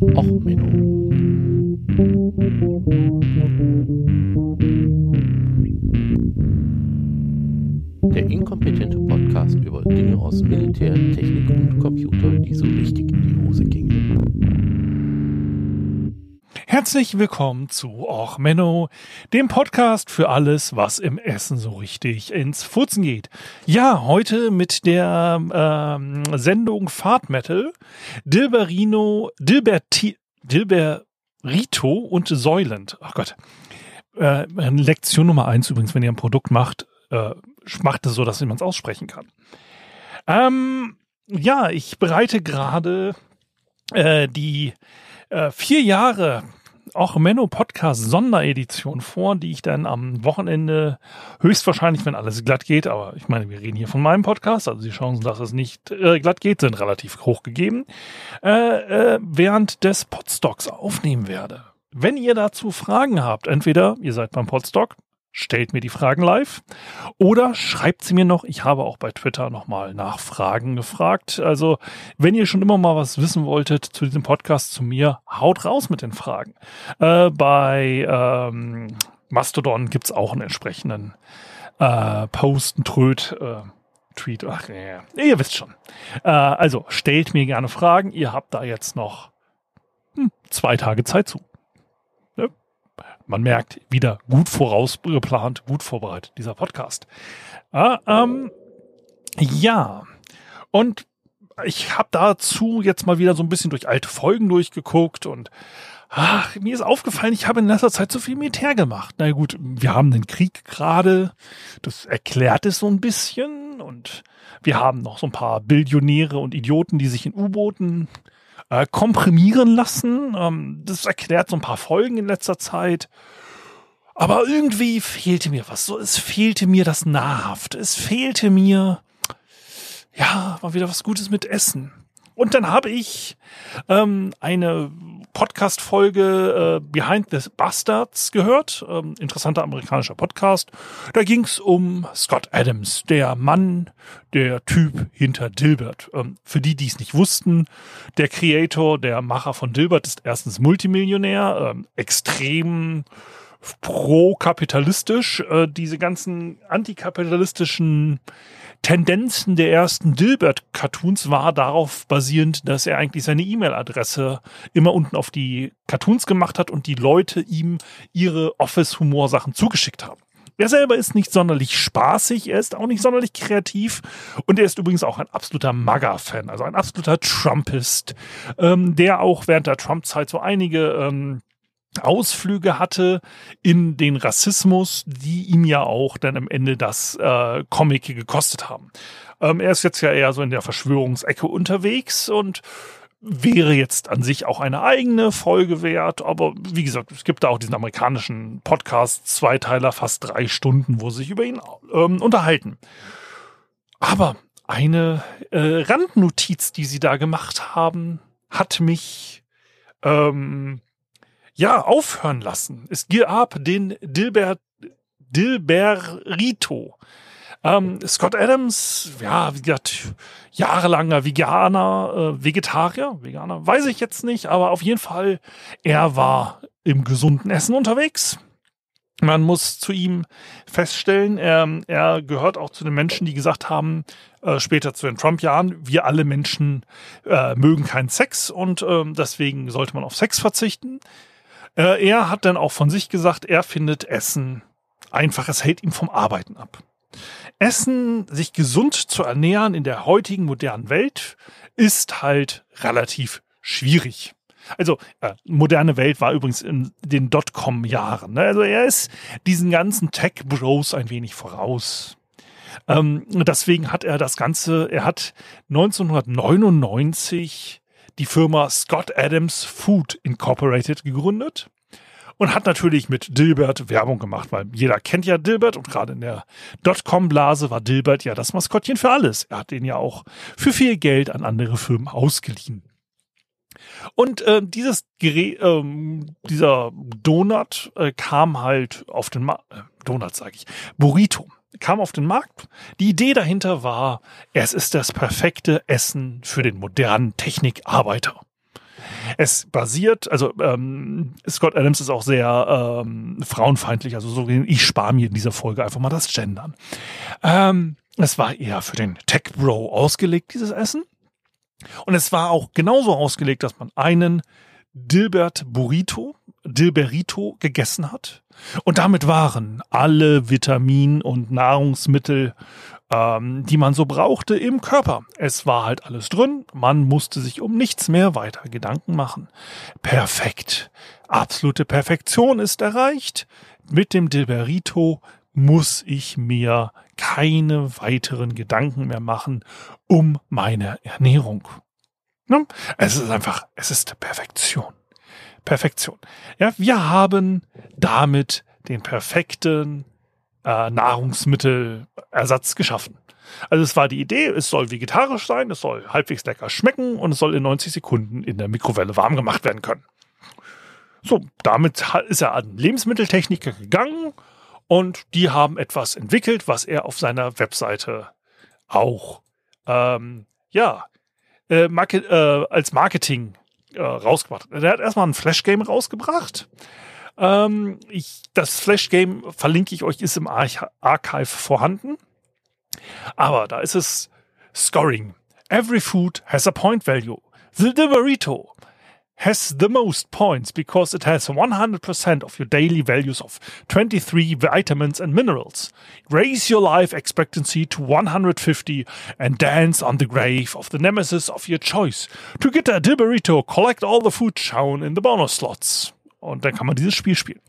Och, Menno. Der inkompetente Podcast über Dinge aus Militär, Technik und Computer, die so richtig in die Hose gingen. Herzlich willkommen zu Och Menno, dem Podcast für alles, was im Essen so richtig ins Futzen geht. Ja, heute mit der ähm, Sendung Fahrt Metal, Dilberino, Dilberti, Dilberito und Säulend. Ach Gott. Äh, Lektion Nummer eins übrigens, wenn ihr ein Produkt macht, äh, macht es so, dass man es aussprechen kann. Ähm, ja, ich bereite gerade äh, die äh, vier Jahre auch Menno Podcast Sonderedition vor, die ich dann am Wochenende höchstwahrscheinlich, wenn alles glatt geht, aber ich meine, wir reden hier von meinem Podcast, also die Chancen, dass es nicht äh, glatt geht, sind relativ hoch gegeben, äh, äh, während des Podstocks aufnehmen werde. Wenn ihr dazu Fragen habt, entweder ihr seid beim Podstock, stellt mir die Fragen live oder schreibt sie mir noch. Ich habe auch bei Twitter nochmal nach Fragen gefragt. Also, wenn ihr schon immer mal was wissen wolltet zu diesem Podcast zu mir, haut raus mit den Fragen. Äh, bei ähm, Mastodon gibt's auch einen entsprechenden äh, Posten, Tröd, äh, Tweet. Ach, ja, ihr wisst schon. Äh, also, stellt mir gerne Fragen. Ihr habt da jetzt noch hm, zwei Tage Zeit zu man merkt, wieder gut vorausgeplant, gut vorbereitet, dieser Podcast. Ah, ähm, ja, und ich habe dazu jetzt mal wieder so ein bisschen durch alte Folgen durchgeguckt und ach, mir ist aufgefallen, ich habe in letzter Zeit zu viel Militär gemacht. Na gut, wir haben den Krieg gerade, das erklärt es so ein bisschen und wir haben noch so ein paar Billionäre und Idioten, die sich in U-Booten äh, komprimieren lassen. Ähm, das erklärt so ein paar Folgen in letzter Zeit. Aber irgendwie fehlte mir was. So, es fehlte mir das Nahrhafte. Es fehlte mir, ja, mal wieder was Gutes mit Essen. Und dann habe ich ähm, eine Podcast-Folge äh, Behind the Bastards gehört. Ähm, interessanter amerikanischer Podcast. Da ging es um Scott Adams, der Mann, der Typ hinter Dilbert. Ähm, für die, die es nicht wussten, der Creator, der Macher von Dilbert ist erstens Multimillionär, ähm, extrem pro-kapitalistisch. Äh, diese ganzen antikapitalistischen Tendenzen der ersten Dilbert-Cartoons war darauf basierend, dass er eigentlich seine E-Mail-Adresse immer unten auf die Cartoons gemacht hat und die Leute ihm ihre Office-Humor-Sachen zugeschickt haben. Er selber ist nicht sonderlich spaßig, er ist auch nicht sonderlich kreativ und er ist übrigens auch ein absoluter MAGA-Fan, also ein absoluter Trumpist, ähm, der auch während der Trump-Zeit so einige ähm, Ausflüge hatte in den Rassismus, die ihm ja auch dann am Ende das äh, Comic gekostet haben. Ähm, er ist jetzt ja eher so in der Verschwörungsecke unterwegs und wäre jetzt an sich auch eine eigene Folge wert, aber wie gesagt, es gibt da auch diesen amerikanischen Podcast, Zweiteiler, fast drei Stunden, wo sie sich über ihn ähm, unterhalten. Aber eine äh, Randnotiz, die sie da gemacht haben, hat mich ähm, ja, aufhören lassen. Es gab den Dilber, Dilberito. Ähm, Scott Adams, ja, wie gesagt, jahrelanger Veganer, äh, Vegetarier, Veganer, weiß ich jetzt nicht, aber auf jeden Fall, er war im gesunden Essen unterwegs. Man muss zu ihm feststellen, er, er gehört auch zu den Menschen, die gesagt haben, äh, später zu den Trump-Jahren, wir alle Menschen äh, mögen keinen Sex und äh, deswegen sollte man auf Sex verzichten. Äh, er hat dann auch von sich gesagt, er findet Essen einfach, es hält ihm vom Arbeiten ab. Essen, sich gesund zu ernähren in der heutigen modernen Welt, ist halt relativ schwierig. Also, äh, moderne Welt war übrigens in den Dotcom-Jahren. Ne? Also er ist diesen ganzen Tech-Bros ein wenig voraus. Ähm, deswegen hat er das Ganze, er hat 1999 die Firma Scott Adams Food Incorporated gegründet und hat natürlich mit Dilbert Werbung gemacht, weil jeder kennt ja Dilbert und gerade in der Dotcom-Blase war Dilbert ja das Maskottchen für alles. Er hat den ja auch für viel Geld an andere Firmen ausgeliehen. Und äh, dieses Gerät, ähm, dieser Donut äh, kam halt auf den Ma äh, Donut, sage ich, Burrito kam auf den Markt. Die Idee dahinter war, es ist das perfekte Essen für den modernen Technikarbeiter. Es basiert, also ähm, Scott Adams ist auch sehr ähm, frauenfeindlich, also so ich spare mir in dieser Folge einfach mal das Gendern. Ähm, es war eher für den Tech Bro ausgelegt, dieses Essen. Und es war auch genauso ausgelegt, dass man einen Dilbert Burrito, Dilberito gegessen hat. Und damit waren alle Vitamin- und Nahrungsmittel, ähm, die man so brauchte, im Körper. Es war halt alles drin. Man musste sich um nichts mehr weiter Gedanken machen. Perfekt. Absolute Perfektion ist erreicht. Mit dem Dilberito muss ich mir keine weiteren Gedanken mehr machen um meine Ernährung. Ne? Es ist einfach, es ist Perfektion. Perfektion. Ja, wir haben damit den perfekten äh, Nahrungsmittelersatz geschaffen. Also es war die Idee, es soll vegetarisch sein, es soll halbwegs lecker schmecken und es soll in 90 Sekunden in der Mikrowelle warm gemacht werden können. So, damit ist er an Lebensmitteltechniker gegangen und die haben etwas entwickelt, was er auf seiner Webseite auch ähm, ja äh, Market, äh, als Marketing äh, rausgebracht. Der hat erstmal ein Flash-Game rausgebracht. Ähm, ich, das Flash-Game verlinke ich euch, ist im Arch Archive vorhanden. Aber da ist es Scoring. Every food has a point value. The Burrito has the most points because it has 100% of your daily values of 23 vitamins and minerals. Raise your life expectancy to 150 and dance on the grave of the nemesis of your choice. To get a Dilberito, collect all the food shown in the bonus slots. Und dann kann man dieses Spiel spielen.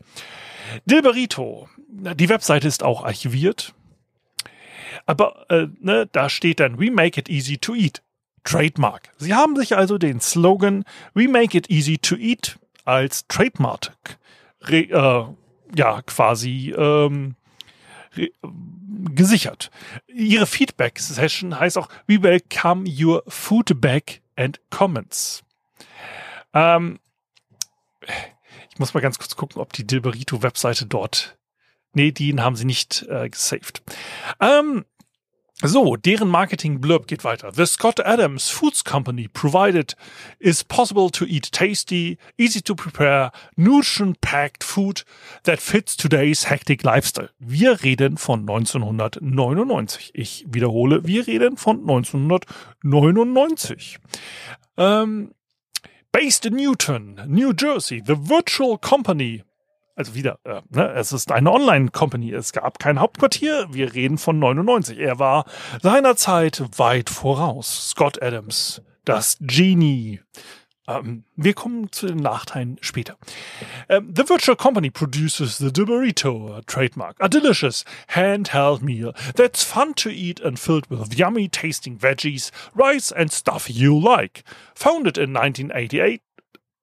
Dilberito, die Webseite ist auch archiviert. Aber äh, ne, da steht dann, we make it easy to eat. Trademark. Sie haben sich also den Slogan We make it easy to eat als Trademark re, äh, ja quasi ähm, re, gesichert. Ihre Feedback-Session heißt auch We welcome your feedback and comments. Ähm, ich muss mal ganz kurz gucken, ob die Dilberito-Webseite dort. Nee, die haben sie nicht äh, gesaved. Ähm, so, deren Marketing blurb geht weiter. The Scott Adams Foods Company provided is possible to eat tasty, easy to prepare, nutrient-packed food that fits today's hectic lifestyle. Wir reden von 1999. Ich wiederhole, wir reden von 1999. Ähm, based in Newton, New Jersey, the Virtual Company also wieder, äh, ne, es ist eine Online-Company. Es gab kein Hauptquartier. Wir reden von 99. Er war seinerzeit weit voraus. Scott Adams, das Genie. Ähm, wir kommen zu den Nachteilen später. Um, the Virtual Company produces the Burrito trademark, a delicious handheld meal that's fun to eat and filled with yummy tasting veggies, rice and stuff you like. Founded in 1988,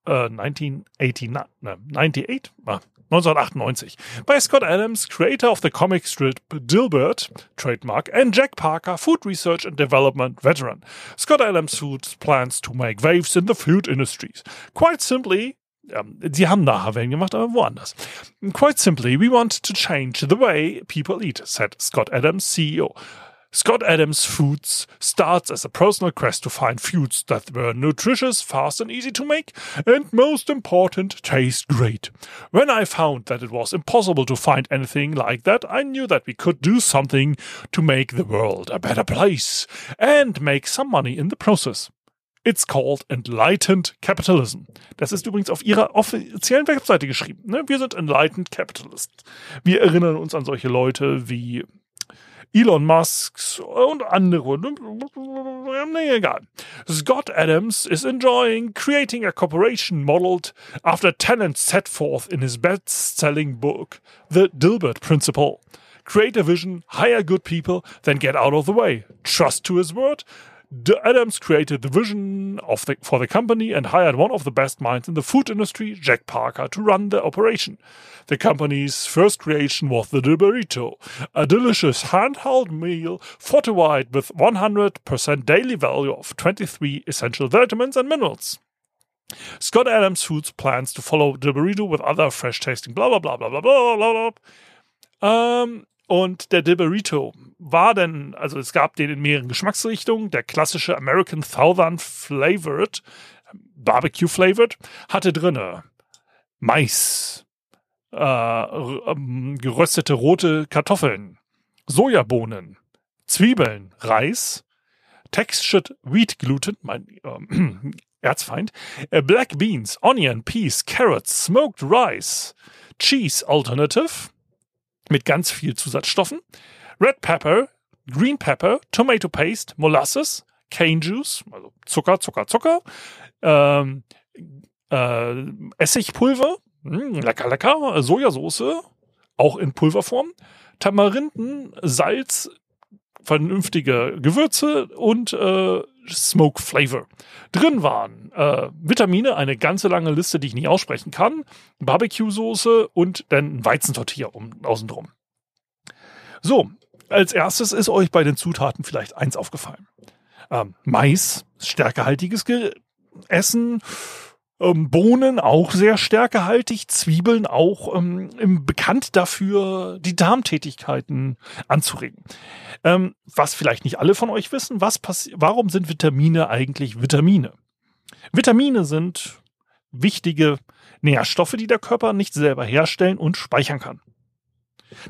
uh, 1989, no, 98, uh, 1998 by Scott Adams, creator of the comic strip Dilbert, trademark, and Jack Parker, food research and development veteran. Scott Adams Foods plans to make waves in the food industries. Quite simply, sie haben nachher Wellen gemacht, aber woanders. Quite simply, we want to change the way people eat, said Scott Adams, CEO. Scott Adams Foods starts as a personal quest to find foods that were nutritious, fast, and easy to make, and most important, taste great. When I found that it was impossible to find anything like that, I knew that we could do something to make the world a better place and make some money in the process. It's called Enlightened Capitalism. Das ist übrigens auf ihrer offiziellen Webseite geschrieben. Ne? Wir sind Enlightened Capitalists. Wir erinnern uns an solche Leute wie Elon Musk und andere. Egal. Scott Adams is enjoying creating a corporation modeled after tenants set forth in his best-selling book, The Dilbert Principle. Create a vision, hire good people, then get out of the way. Trust to his word, Adams created the vision the, for the company and hired one of the best minds in the food industry, Jack Parker, to run the operation. The company's first creation was the Burrito, a delicious handheld meal fortified with 100% daily value of 23 essential vitamins and minerals. Scott Adams Foods plans to follow the burrito with other fresh tasting blah blah blah blah blah blah blah blah. Um, Und der Dilberito war denn, also es gab den in mehreren Geschmacksrichtungen. Der klassische American Southern Flavored Barbecue flavored, hatte drinne Mais, äh, ähm, geröstete rote Kartoffeln, Sojabohnen, Zwiebeln, Reis, Textured Wheat Gluten, mein äh, Erzfeind, äh, Black Beans, Onion, Peas, Carrots, Smoked Rice, Cheese Alternative mit ganz viel Zusatzstoffen, Red Pepper, Green Pepper, Tomato Paste, Molasses, Cane Juice, also Zucker, Zucker, Zucker, ähm, äh, Essigpulver, mh, hm, lecker, lecker, Sojasauce, auch in Pulverform, Tamarinden, Salz, vernünftige Gewürze und äh, Smoke Flavor. Drin waren äh, Vitamine, eine ganze lange Liste, die ich nicht aussprechen kann, Barbecue-Soße und dann Weizentortilla um, außen drum. So, als erstes ist euch bei den Zutaten vielleicht eins aufgefallen. Ähm, Mais, stärkehaltiges Ge Essen, ähm, Bohnen auch sehr stärkehaltig, Zwiebeln auch ähm, bekannt dafür, die Darmtätigkeiten anzuregen. Ähm, was vielleicht nicht alle von euch wissen, was warum sind Vitamine eigentlich Vitamine? Vitamine sind wichtige Nährstoffe, die der Körper nicht selber herstellen und speichern kann.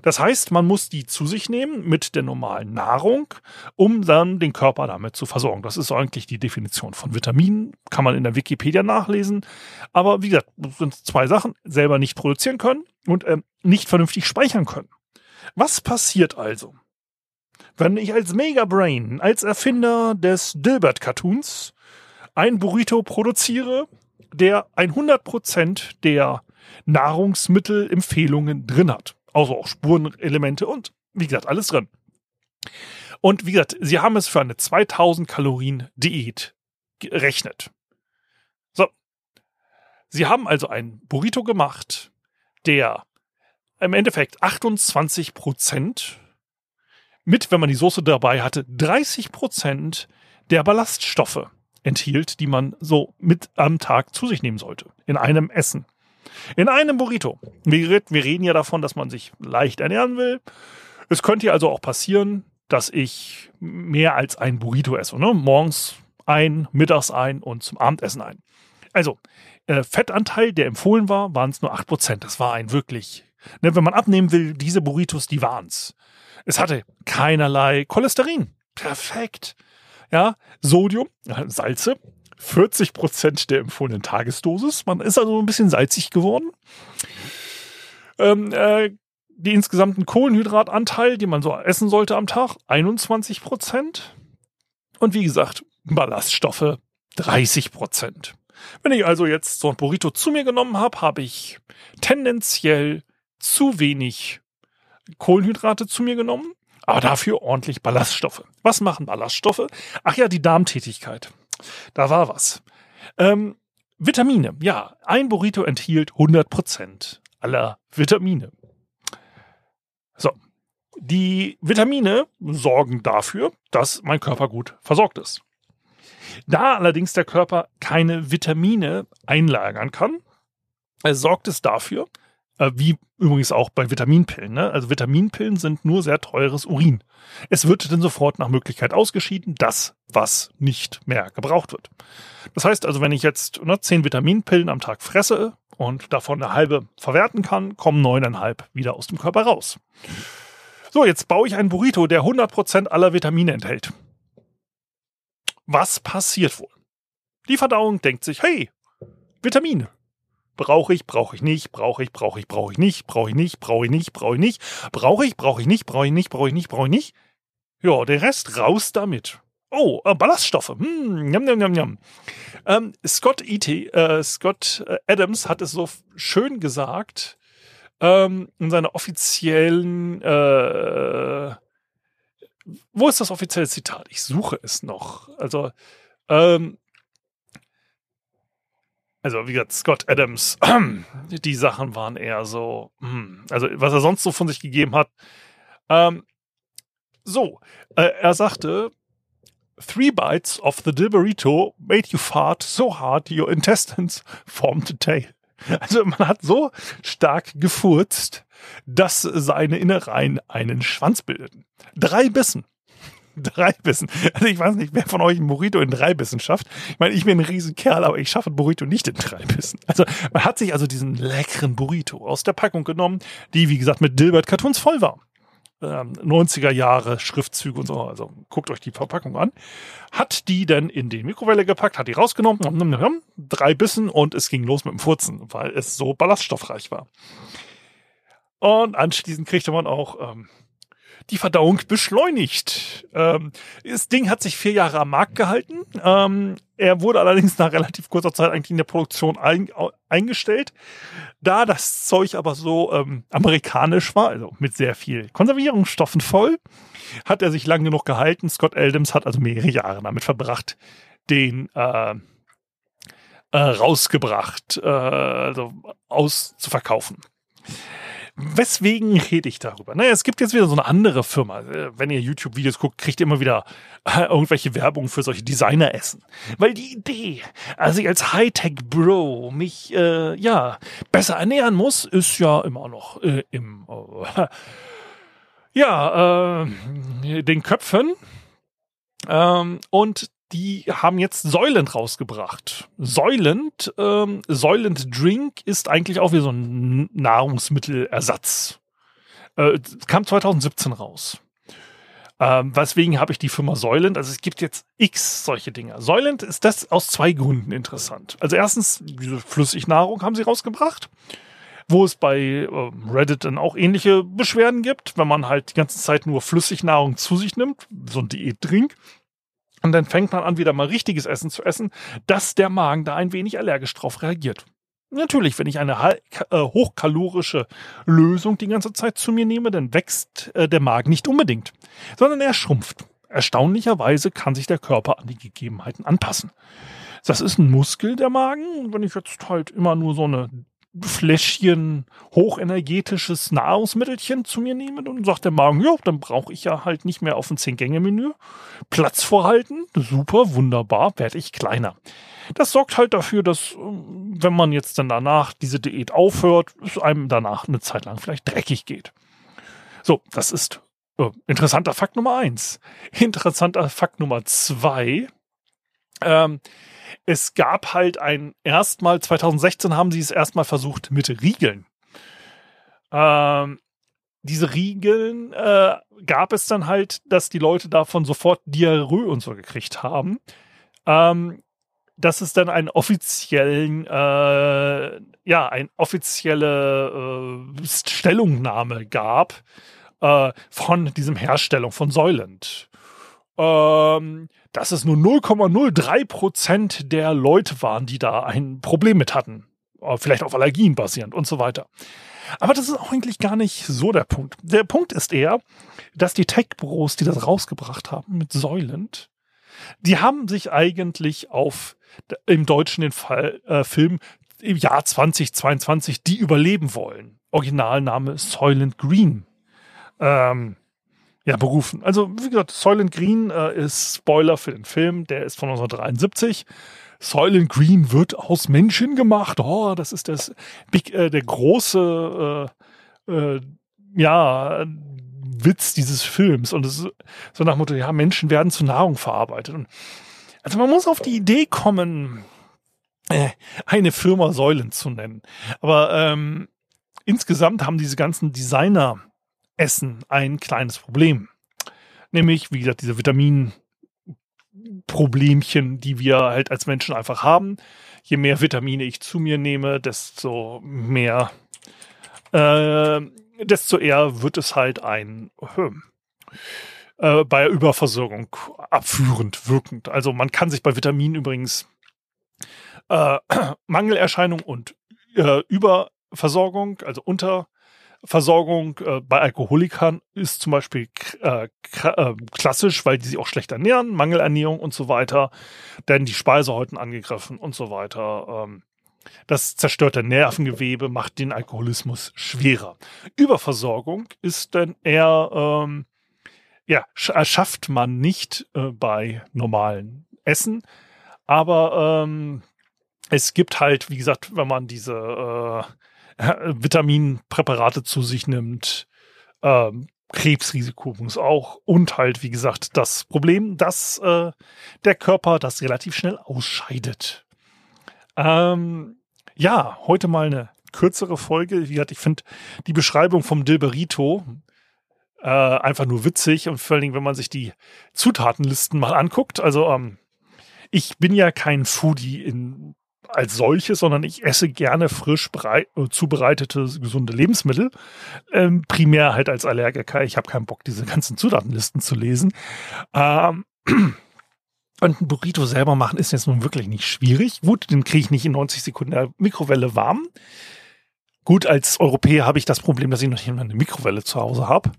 Das heißt, man muss die zu sich nehmen mit der normalen Nahrung, um dann den Körper damit zu versorgen. Das ist eigentlich die Definition von Vitaminen, kann man in der Wikipedia nachlesen. Aber wie gesagt, das sind zwei Sachen, selber nicht produzieren können und ähm, nicht vernünftig speichern können. Was passiert also? Wenn ich als Megabrain, als Erfinder des Dilbert-Cartoons ein Burrito produziere, der 100% der Nahrungsmittelempfehlungen drin hat. Also auch Spurenelemente und wie gesagt, alles drin. Und wie gesagt, sie haben es für eine 2000 Kalorien Diät gerechnet. So. Sie haben also ein Burrito gemacht, der im Endeffekt 28 Prozent mit, wenn man die Soße dabei hatte, 30 Prozent der Ballaststoffe enthielt, die man so mit am Tag zu sich nehmen sollte. In einem Essen. In einem Burrito. Wir, wir reden ja davon, dass man sich leicht ernähren will. Es könnte ja also auch passieren, dass ich mehr als ein Burrito esse. Ne? Morgens ein, mittags ein und zum Abendessen ein. Also, äh, Fettanteil, der empfohlen war, waren es nur 8%. Das war ein wirklich. Ne, wenn man abnehmen will, diese Burritos, die waren's. Es hatte keinerlei Cholesterin. Perfekt. Ja, Sodium, Salze, 40 Prozent der empfohlenen Tagesdosis. Man ist also ein bisschen salzig geworden. Ähm, äh, die insgesamten Kohlenhydratanteil, die man so essen sollte am Tag, 21 Prozent. Und wie gesagt, Ballaststoffe 30 Prozent. Wenn ich also jetzt so ein Burrito zu mir genommen habe, habe ich tendenziell zu wenig Kohlenhydrate zu mir genommen, aber dafür ordentlich Ballaststoffe. Was machen Ballaststoffe? Ach ja, die Darmtätigkeit. Da war was. Ähm, Vitamine. Ja, ein Burrito enthielt 100% aller Vitamine. So. Die Vitamine sorgen dafür, dass mein Körper gut versorgt ist. Da allerdings der Körper keine Vitamine einlagern kann, sorgt es dafür, wie übrigens auch bei Vitaminpillen. Ne? Also Vitaminpillen sind nur sehr teures Urin. Es wird dann sofort nach Möglichkeit ausgeschieden, das, was nicht mehr gebraucht wird. Das heißt also, wenn ich jetzt ne, zehn Vitaminpillen am Tag fresse und davon eine halbe verwerten kann, kommen neuneinhalb wieder aus dem Körper raus. So, jetzt baue ich einen Burrito, der 100% aller Vitamine enthält. Was passiert wohl? Die Verdauung denkt sich, hey, Vitamine, Brauche ich, brauche ich nicht, brauche ich, brauche ich, brauche ich nicht, brauche ich nicht, brauche ich nicht, brauche ich nicht, brauche ich, brauche ich nicht, brauche ich nicht, brauche ich nicht, brauche ich nicht. Ja, der Rest raus damit. Oh, äh, Ballaststoffe. Hm, njam, njam, njam. Ähm, Scott E.T., äh, Scott äh, Adams hat es so schön gesagt ähm, in seiner offiziellen, wo ist das offizielle Zitat? Ich suche es noch. Also, ähm, also wie gesagt, Scott Adams, die Sachen waren eher so, hm, also was er sonst so von sich gegeben hat. Ähm, so, äh, er sagte, Three bites of the Dilberito made you fart so hard your intestines formed a tail. Also man hat so stark gefurzt, dass seine Innereien einen Schwanz bildeten. Drei Bissen drei Bissen. Also ich weiß nicht, wer von euch ein Burrito in drei Bissen schafft. Ich meine, ich bin ein Riesenkerl, aber ich schaffe ein Burrito nicht in drei Bissen. Also man hat sich also diesen leckeren Burrito aus der Packung genommen, die wie gesagt mit Dilbert Cartoons voll war. 90er ähm, Jahre Schriftzüge und so, also guckt euch die Verpackung an, hat die dann in die Mikrowelle gepackt, hat die rausgenommen, drei Bissen und es ging los mit dem Furzen, weil es so ballaststoffreich war. Und anschließend kriegte man auch ähm, die Verdauung beschleunigt. Ähm, das Ding hat sich vier Jahre am Markt gehalten. Ähm, er wurde allerdings nach relativ kurzer Zeit eigentlich in der Produktion ein, eingestellt. Da das Zeug aber so ähm, amerikanisch war, also mit sehr viel Konservierungsstoffen voll, hat er sich lang genug gehalten. Scott Eldams hat also mehrere Jahre damit verbracht, den äh, äh, rausgebracht, äh, also auszuverkaufen. Weswegen rede ich darüber? Naja, es gibt jetzt wieder so eine andere Firma. Äh, wenn ihr YouTube-Videos guckt, kriegt ihr immer wieder äh, irgendwelche Werbung für solche Designer-Essen. Weil die Idee, also ich als Hightech-Bro mich, äh, ja, besser ernähren muss, ist ja immer noch äh, im, äh, ja, äh, den Köpfen. Ähm, und die haben jetzt Soylent rausgebracht. Soylent, ähm, Soylent Drink ist eigentlich auch wie so ein Nahrungsmittelersatz. Äh, kam 2017 raus. Ähm, weswegen habe ich die Firma Soylent? Also es gibt jetzt x solche Dinge. Soylent ist das aus zwei Gründen interessant. Also erstens, diese Flüssignahrung haben sie rausgebracht, wo es bei äh, Reddit dann auch ähnliche Beschwerden gibt, wenn man halt die ganze Zeit nur Flüssignahrung zu sich nimmt, so ein Diätdrink, und dann fängt man an, wieder mal richtiges Essen zu essen, dass der Magen da ein wenig allergisch drauf reagiert. Natürlich, wenn ich eine äh, hochkalorische Lösung die ganze Zeit zu mir nehme, dann wächst äh, der Magen nicht unbedingt, sondern er schrumpft. Erstaunlicherweise kann sich der Körper an die Gegebenheiten anpassen. Das ist ein Muskel, der Magen. Wenn ich jetzt halt immer nur so eine Fläschchen hochenergetisches Nahrungsmittelchen zu mir nehme, dann sagt der Magen, ja, dann brauche ich ja halt nicht mehr auf ein Zehn-Gänge-Menü. Platz vorhalten, super, wunderbar, werde ich kleiner. Das sorgt halt dafür, dass, ähm, wenn man jetzt dann danach diese Diät aufhört, es einem danach eine Zeit lang vielleicht dreckig geht. So, das ist äh, interessanter Fakt Nummer eins. Interessanter Fakt Nummer zwei. Ähm, es gab halt ein erstmal, 2016 haben sie es erstmal versucht mit Riegeln. Ähm, diese Riegeln äh, gab es dann halt, dass die Leute davon sofort Diarrhoe und so gekriegt haben. Ähm, dass es dann einen offiziellen, äh, ja, eine offizielle äh, Stellungnahme gab äh, von diesem Herstellung von Soylent. Ähm, dass es nur 0,03 Prozent der Leute waren, die da ein Problem mit hatten. Äh, vielleicht auf Allergien basierend und so weiter. Aber das ist auch eigentlich gar nicht so der Punkt. Der Punkt ist eher, dass die Tech-Bros, die das rausgebracht haben mit Soylent, die haben sich eigentlich auf im Deutschen den Fall, äh, Film im Jahr 2022 die überleben wollen. Originalname Soylent Green. Ähm, ja, berufen. Also, wie gesagt, Soylent Green äh, ist Spoiler für den Film, der ist von 1973. Soylent Green wird aus Menschen gemacht. Oh, das ist das Big, äh, der große, äh, äh, ja, Witz dieses Films. Und es ist so nach Motto, ja, Menschen werden zu Nahrung verarbeitet. Und also man muss auf die Idee kommen, äh, eine Firma Säulen zu nennen. Aber ähm, insgesamt haben diese ganzen Designer Essen ein kleines Problem. Nämlich, wie gesagt, diese Vitaminproblemchen, die wir halt als Menschen einfach haben. Je mehr Vitamine ich zu mir nehme, desto mehr, äh, desto eher wird es halt ein äh, bei Überversorgung abführend wirkend. Also man kann sich bei Vitaminen übrigens äh, Mangelerscheinung und äh, Überversorgung, also unter Versorgung äh, bei Alkoholikern ist zum Beispiel äh, äh, klassisch, weil die sich auch schlecht ernähren, Mangelernährung und so weiter, denn die Speisehäuten angegriffen und so weiter. Ähm, das zerstörte Nervengewebe macht den Alkoholismus schwerer. Überversorgung ist dann eher, ähm, ja, erschafft man nicht äh, bei normalen Essen, aber ähm, es gibt halt, wie gesagt, wenn man diese äh, Vitaminpräparate zu sich nimmt, ähm, Krebsrisiko muss auch und halt, wie gesagt, das Problem, dass äh, der Körper das relativ schnell ausscheidet. Ähm, ja, heute mal eine kürzere Folge. Wie gesagt, ich finde die Beschreibung vom Dilberito äh, einfach nur witzig und vor allen Dingen, wenn man sich die Zutatenlisten mal anguckt. Also ähm, ich bin ja kein Foodie in als solches, sondern ich esse gerne frisch äh, zubereitete gesunde Lebensmittel. Ähm, primär halt als Allergiker. Ich habe keinen Bock, diese ganzen Zutatenlisten zu lesen. Ähm, und ein Burrito selber machen ist jetzt nun wirklich nicht schwierig. Gut, den kriege ich nicht in 90 Sekunden der Mikrowelle warm. Gut, als Europäer habe ich das Problem, dass ich noch nicht mal eine Mikrowelle zu Hause habe.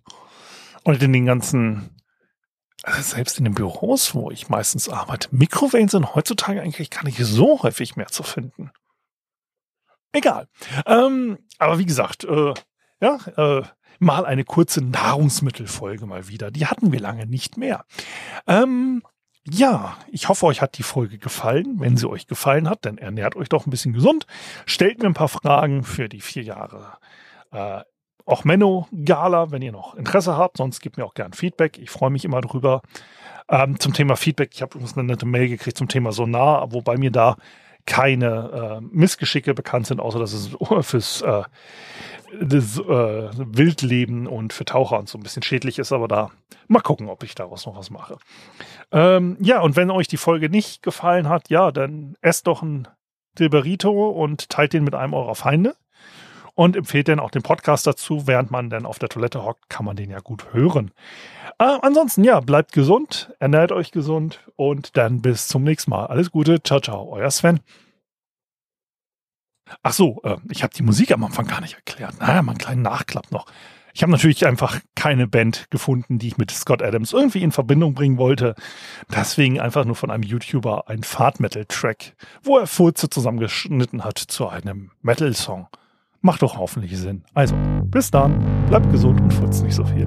Und in den ganzen selbst in den Büros, wo ich meistens arbeite, Mikrowellen sind heutzutage eigentlich gar nicht so häufig mehr zu finden. Egal. Ähm, aber wie gesagt, äh, ja, äh, mal eine kurze Nahrungsmittelfolge mal wieder. Die hatten wir lange nicht mehr. Ähm, ja, ich hoffe, euch hat die Folge gefallen. Wenn sie euch gefallen hat, dann ernährt euch doch ein bisschen gesund. Stellt mir ein paar Fragen für die vier Jahre äh, auch Menno Gala, wenn ihr noch Interesse habt. Sonst gebt mir auch gern Feedback. Ich freue mich immer drüber. Ähm, zum Thema Feedback, ich habe übrigens eine nette Mail gekriegt zum Thema Sonar, wobei mir da keine äh, Missgeschicke bekannt sind, außer dass es fürs äh, das, äh, Wildleben und für Taucher und so ein bisschen schädlich ist, aber da mal gucken, ob ich daraus noch was mache. Ähm, ja, und wenn euch die Folge nicht gefallen hat, ja, dann esst doch ein Dilberito und teilt den mit einem eurer Feinde und empfehlt dann auch den Podcast dazu. Während man dann auf der Toilette hockt, kann man den ja gut hören. Äh, ansonsten, ja, bleibt gesund, ernährt euch gesund und dann bis zum nächsten Mal. Alles Gute, ciao, ciao, euer Sven. Ach so, äh, ich habe die Musik am Anfang gar nicht erklärt. Naja, mal einen kleinen Nachklapp noch. Ich habe natürlich einfach keine Band gefunden, die ich mit Scott Adams irgendwie in Verbindung bringen wollte. Deswegen einfach nur von einem YouTuber ein Fahrt-Metal-Track, wo er Furze zusammengeschnitten hat zu einem Metal-Song. Macht doch hoffentlich Sinn. Also, bis dann, bleibt gesund und furzt nicht so viel.